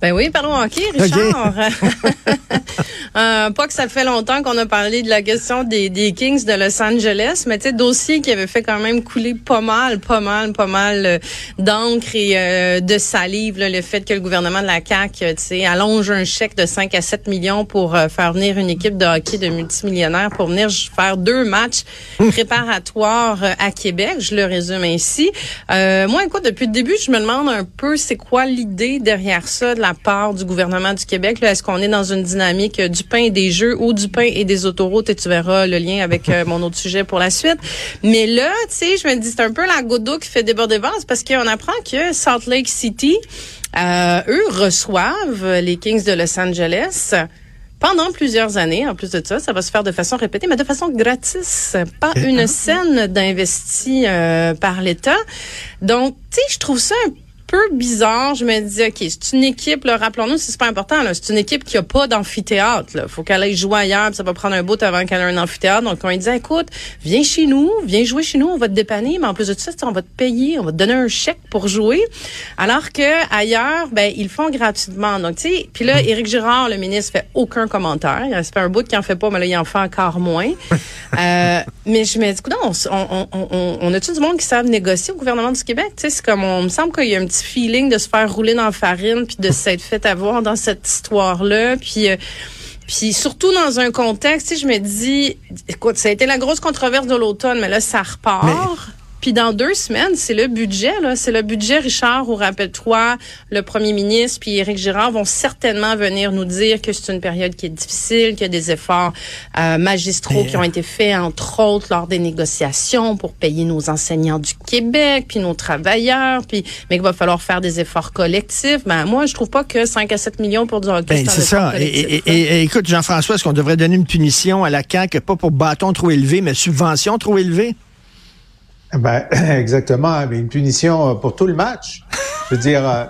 Ben oui, parlons hockey, Richard. euh, pas que ça fait longtemps qu'on a parlé de la question des, des Kings de Los Angeles, mais tu sais, dossier qui avait fait quand même couler pas mal, pas mal, pas mal euh, d'encre et euh, de salive, le fait que le gouvernement de la CAQ, tu sais, allonge un chèque de 5 à 7 millions pour euh, faire venir une équipe de hockey de multimillionnaires pour venir faire deux matchs préparatoires à Québec. Je le résume ainsi. moi, écoute, depuis le début, je me demande un peu c'est quoi l'idée derrière ça de la part du gouvernement du Québec? Est-ce qu'on est dans une dynamique du pain et des jeux ou du pain et des autoroutes? Et tu verras le lien avec euh, mon autre sujet pour la suite. Mais là, tu sais, je me dis, c'est un peu la goutte d'eau qui fait déborder vase parce qu'on apprend que Salt Lake City, euh, eux reçoivent les Kings de Los Angeles pendant plusieurs années. En plus de ça, ça va se faire de façon répétée, mais de façon gratis, pas une scène d'investi euh, par l'État. Donc, tu sais, je trouve ça un peu bizarre. Je me dis, OK, c'est une équipe, rappelons-nous, c'est pas important, c'est une équipe qui a pas d'amphithéâtre. Il faut qu'elle aille jouer ailleurs, ça va prendre un bout avant qu'elle ait un amphithéâtre. Donc, on lui dit, écoute, viens chez nous, viens jouer chez nous, on va te dépanner, mais en plus de ça, on va te payer, on va te donner un chèque pour jouer. Alors que ailleurs, ben, ils le font gratuitement. Donc, tu sais, puis là, Éric Girard, le ministre, fait aucun commentaire. Il fait un bout qu'il en fait pas, mais là, il en fait encore moins. euh, mais je me dis, écoute, on, on, on, on a-tu du monde qui savent négocier au gouvernement du Québec? Tu sais, c'est comme, on me semble qu'il y a un petit feeling de se faire rouler dans la farine puis de s'être fait avoir dans cette histoire-là. Puis, euh, puis surtout dans un contexte, je me dis, écoute, ça a été la grosse controverse de l'automne, mais là, ça repart. Puis dans deux semaines, c'est le budget, là. C'est le budget, Richard, où rappelle-toi, le premier ministre puis Éric Girard vont certainement venir nous dire que c'est une période qui est difficile, qu'il y a des efforts euh, magistraux qui ont été faits, entre autres, lors des négociations pour payer nos enseignants du Québec, puis nos travailleurs, puis mais qu'il va falloir faire des efforts collectifs. Ben, moi, je trouve pas que 5 à 7 millions pour du hockey, ben, c'est ça. Et, et, écoute, Jean-François, est-ce qu'on devrait donner une punition à la CAQ, pas pour bâton trop élevé, mais subvention trop élevée? Ben, exactement, mais une punition pour tout le match. Je veux dire, euh,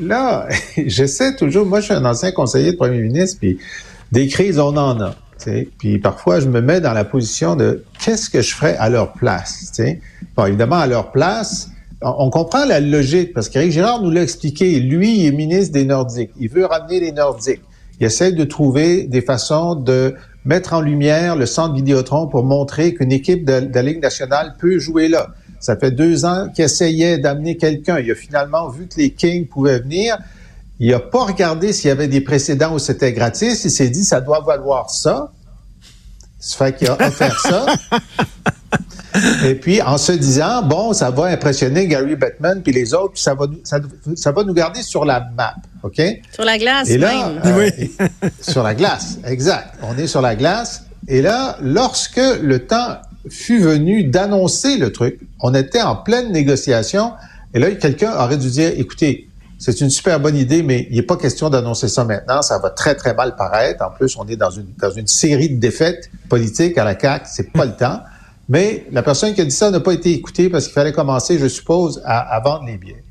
là, j'essaie toujours, moi je suis un ancien conseiller de premier ministre, puis des crises, on en a. sais. Puis parfois, je me mets dans la position de qu'est-ce que je ferais à leur place. sais? Bon, évidemment, à leur place, on, comprend la logique, parce qu'Éric Girard nous l'a expliqué. Lui, il est ministre des Nordiques. Il veut ramener les Nordiques. Il essaie de trouver des façons de mettre en lumière le centre Vidéotron pour montrer qu'une équipe de, la Ligue nationale peut jouer là. Ça fait deux ans qu'il essayait d'amener quelqu'un. Il a finalement vu que les Kings pouvaient venir. Il n'a pas regardé s'il y avait des précédents où c'était gratis. Il s'est dit, ça doit valoir ça. Ça fait qu'il a offert ça. Et puis, en se disant, bon, ça va impressionner Gary Bettman puis les autres, puis ça va, ça, ça, va nous garder sur la map, OK? Sur la glace, Et là, euh, sur la glace, exact. On est sur la glace. Et là, lorsque le temps fut venu d'annoncer le truc, on était en pleine négociation. Et là, quelqu'un aurait dû dire, écoutez, c'est une super bonne idée, mais il n'est pas question d'annoncer ça maintenant. Ça va très, très mal paraître. En plus, on est dans une, dans une série de défaites politiques à la CAQ. C'est pas le temps. Mais la personne qui a dit ça n'a pas été écoutée parce qu'il fallait commencer, je suppose, à, vendre les billets.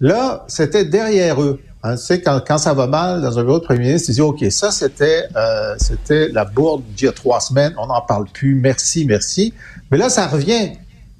Là, c'était derrière eux. Hein, tu sais, quand, quand ça va mal dans un bureau de premier ministre, ils disent, OK, ça, c'était euh, c'était la bourde d'il y a trois semaines, on n'en parle plus, merci, merci. Mais là, ça revient.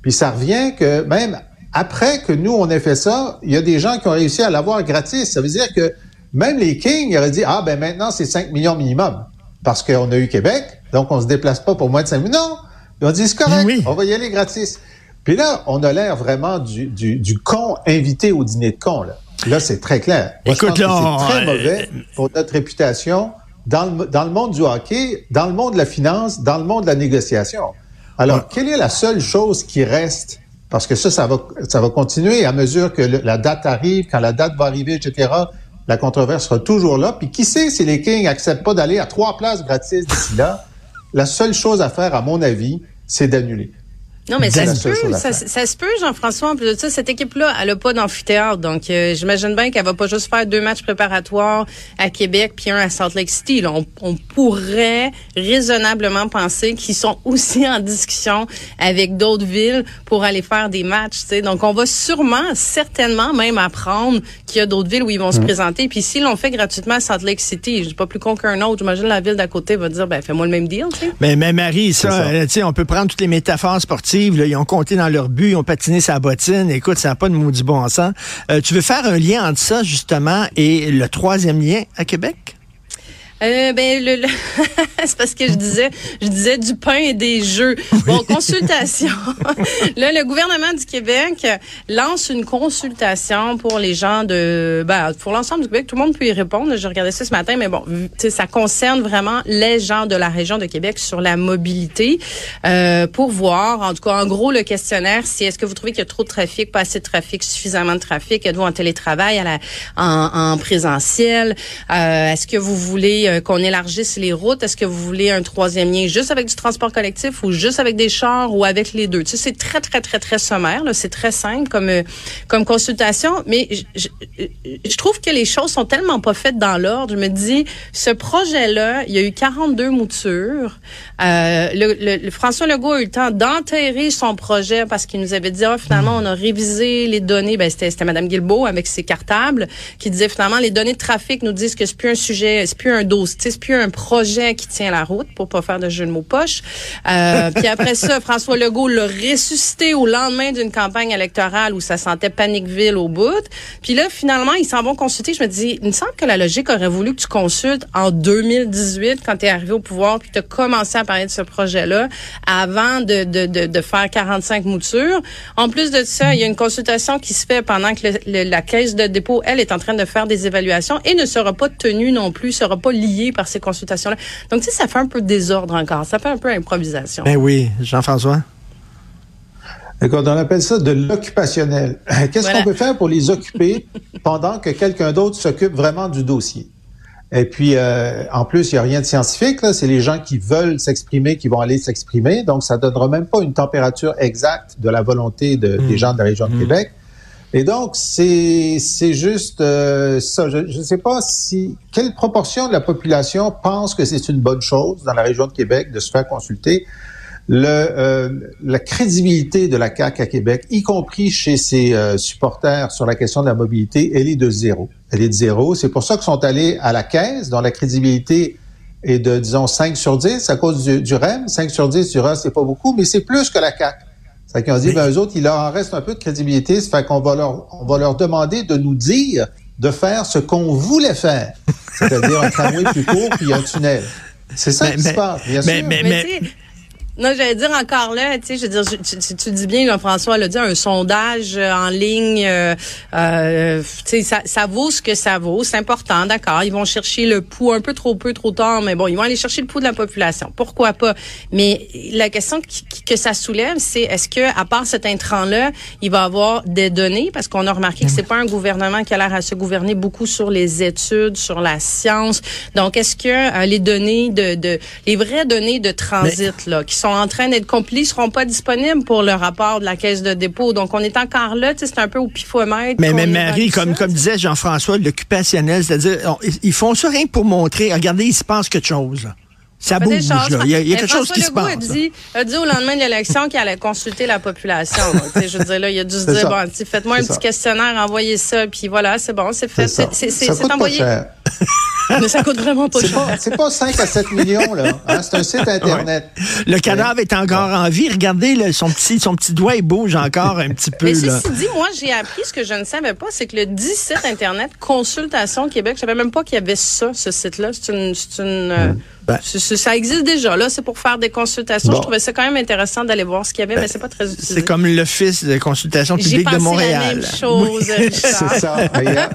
Puis ça revient que même après que nous, on ait fait ça, il y a des gens qui ont réussi à l'avoir gratis. Ça veut dire que même les Kings auraient dit, ah, ben maintenant, c'est 5 millions minimum. Parce qu'on a eu Québec, donc on se déplace pas pour moins de 5 millions. Non, ils ont dit, c'est correct, on va y aller gratis. Puis là, on a l'air vraiment du, du, du, con invité au dîner de con. Là, là c'est très clair. Écoute, là, c'est très mauvais pour notre réputation dans le, dans le monde du hockey, dans le monde de la finance, dans le monde de la négociation. Alors, quelle est la seule chose qui reste? Parce que ça, ça va, ça va continuer à mesure que la date arrive, quand la date va arriver, etc., la controverse sera toujours là. Puis qui sait si les Kings acceptent pas d'aller à trois places gratis d'ici là? La seule chose à faire, à mon avis, c'est d'annuler. Non, mais ça se, peut, ça, se peut, Jean-François. En plus de ça, cette équipe-là, elle a pas d'amphithéâtre. Donc, euh, j'imagine bien qu'elle va pas juste faire deux matchs préparatoires à Québec puis un à Salt Lake City. on, on, pourrait raisonnablement penser qu'ils sont aussi en discussion avec d'autres villes pour aller faire des matchs. sais. Donc, on va sûrement, certainement même apprendre qu'il y a d'autres villes où ils vont se mm. présenter. Puis, s'ils l'ont fait gratuitement à Salt Lake City, je suis pas plus con qu'un autre. J'imagine la ville d'à côté va dire, ben, fais-moi le même deal. Mais, mais Marie, ça, ça. Euh, on peut prendre toutes les métaphores sportives ils ont compté dans leur but, ils ont patiné sa bottine. Écoute, ça n'a pas de maudit bon sens. Euh, tu veux faire un lien entre ça, justement, et le troisième lien à Québec? Euh, ben le, c'est parce que je disais je disais du pain et des jeux. Bon, consultation. là le gouvernement du Québec lance une consultation pour les gens de ben pour l'ensemble du Québec, tout le monde peut y répondre. Je regardais ça ce matin mais bon, ça concerne vraiment les gens de la région de Québec sur la mobilité euh, pour voir en tout cas en gros le questionnaire si est-ce que vous trouvez qu'il y a trop de trafic, pas assez de trafic, suffisamment de trafic, êtes-vous en télétravail à la en, en présentiel, euh, est-ce que vous voulez euh, qu'on élargisse les routes? Est-ce que vous voulez un troisième lien juste avec du transport collectif ou juste avec des chars ou avec les deux? Tu sais, c'est très, très, très, très sommaire. C'est très simple comme, euh, consultation. Mais je, je, trouve que les choses sont tellement pas faites dans l'ordre. Je me dis, ce projet-là, il y a eu 42 moutures. Euh, François Legault a eu le temps d'enterrer son projet parce qu'il nous avait dit, ah, finalement, on a révisé les données. Ben, c'était Mme Guilbeault avec ses cartables qui disait, finalement, les données de trafic nous disent que c'est plus un sujet, c'est plus un dossier c'est plus un projet qui tient la route pour pas faire de jeu de mots poche. Euh, puis après ça, François Legault l'a ressuscité au lendemain d'une campagne électorale où ça sentait paniqueville au bout. Puis là, finalement, ils s'en vont consulter. Je me dis, il me semble que la logique aurait voulu que tu consultes en 2018 quand tu es arrivé au pouvoir puis tu as commencé à parler de ce projet-là avant de, de, de, de, faire 45 moutures. En plus de ça, il y a une consultation qui se fait pendant que la caisse de dépôt, elle, est en train de faire des évaluations et ne sera pas tenue non plus, sera pas liée par ces consultations-là. Donc, tu sais, ça fait un peu de désordre encore. Ça fait un peu improvisation. Ben oui, Jean-François? Écoute, on appelle ça de l'occupationnel. Qu'est-ce qu'on peut faire pour les occuper pendant que quelqu'un d'autre s'occupe vraiment du dossier? Et puis, euh, en plus, il n'y a rien de scientifique. C'est les gens qui veulent s'exprimer qui vont aller s'exprimer. Donc, ça ne donnera même pas une température exacte de la volonté de, des mmh. gens de la région de mmh. Québec. Et donc, c'est juste euh, ça. Je ne sais pas si quelle proportion de la population pense que c'est une bonne chose dans la région de Québec de se faire consulter. Le, euh, la crédibilité de la CAQ à Québec, y compris chez ses euh, supporters sur la question de la mobilité, elle est de zéro. Elle est de zéro. C'est pour ça qu'ils sont allés à la caisse, dont la crédibilité est de, disons, 5 sur 10 à cause du, du REM. 5 sur 10 du REM, c'est pas beaucoup, mais c'est plus que la CAQ. Fait qu'ils ont dit, ben, eux autres, il leur en reste un peu de crédibilité. Ça fait qu'on va leur, on va leur demander de nous dire de faire ce qu'on voulait faire. C'est-à-dire un tramway plus court puis un tunnel. C'est ça qui se passe, bien sûr. mais non, j'allais dire encore là, tu sais, je veux dire, tu, tu, dis bien, Jean-François l'a dit, un sondage euh, en ligne, euh, euh, tu sais, ça, ça vaut ce que ça vaut, c'est important, d'accord. Ils vont chercher le pouls un peu trop peu, trop tard, mais bon, ils vont aller chercher le pouls de la population. Pourquoi pas? Mais la question que ça soulève, c'est est-ce que, à part cet intrant-là, il va avoir des données, parce qu'on a remarqué que c'est pas un gouvernement qui a l'air à se gouverner beaucoup sur les études, sur la science. Donc, est-ce que les données de, de, les vraies données de transit là, qui sont en train d'être complices seront pas disponibles pour le rapport de la caisse de dépôt. Donc, on est encore là, c'est un peu au pifomètre. Mais, mais Marie, comme, comme disait Jean-François, l'occupationnel, c'est-à-dire, ils font ça rien pour montrer, regardez, il se passe quelque chose. Ça bouge, là. Il y a, quelque chose qui se passe. A dit, a dit au lendemain de l'élection qu'il allait consulter la population. je veux dire, là, il a dû se dire, bon, faites-moi un petit questionnaire, envoyez ça, puis voilà, c'est bon, c'est fait. C'est envoyé. Mais ça coûte vraiment pas cher. C'est pas 5 à 7 millions, là. Hein, c'est un site Internet. Le cadavre est encore en vie. Regardez, son, petit, son petit doigt, il bouge encore un petit peu. Mais ceci dit, moi, j'ai appris ce que je ne savais pas, c'est que le 10 site Internet Consultation Québec, je savais même pas qu'il y avait ça, ce site-là. C'est une... une euh. Ben. ça existe déjà. Là, c'est pour faire des consultations. Je trouvais ça quand même intéressant d'aller voir ce qu'il y avait, ben, mais c'est pas très utilisé. C'est comme l'Office de consultation publique de Montréal. La même chose, c'est ça.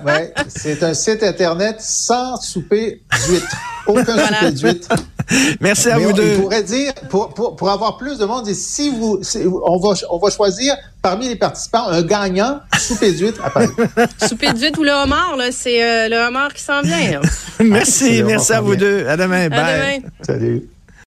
Ouais, c'est un site Internet sans souper d'huître. Aucun souper d'huître. Merci à vous deux. On pourrait dire, pour, pour, pour, avoir plus de monde, si vous, on, va, on va choisir parmi les participants un gagnant, souper d'huître à Paris. souper d'huître ou le homard, là, c'est euh, le homard qui s'en vient. merci, merci à vous deux. À demain. Bye. Salut.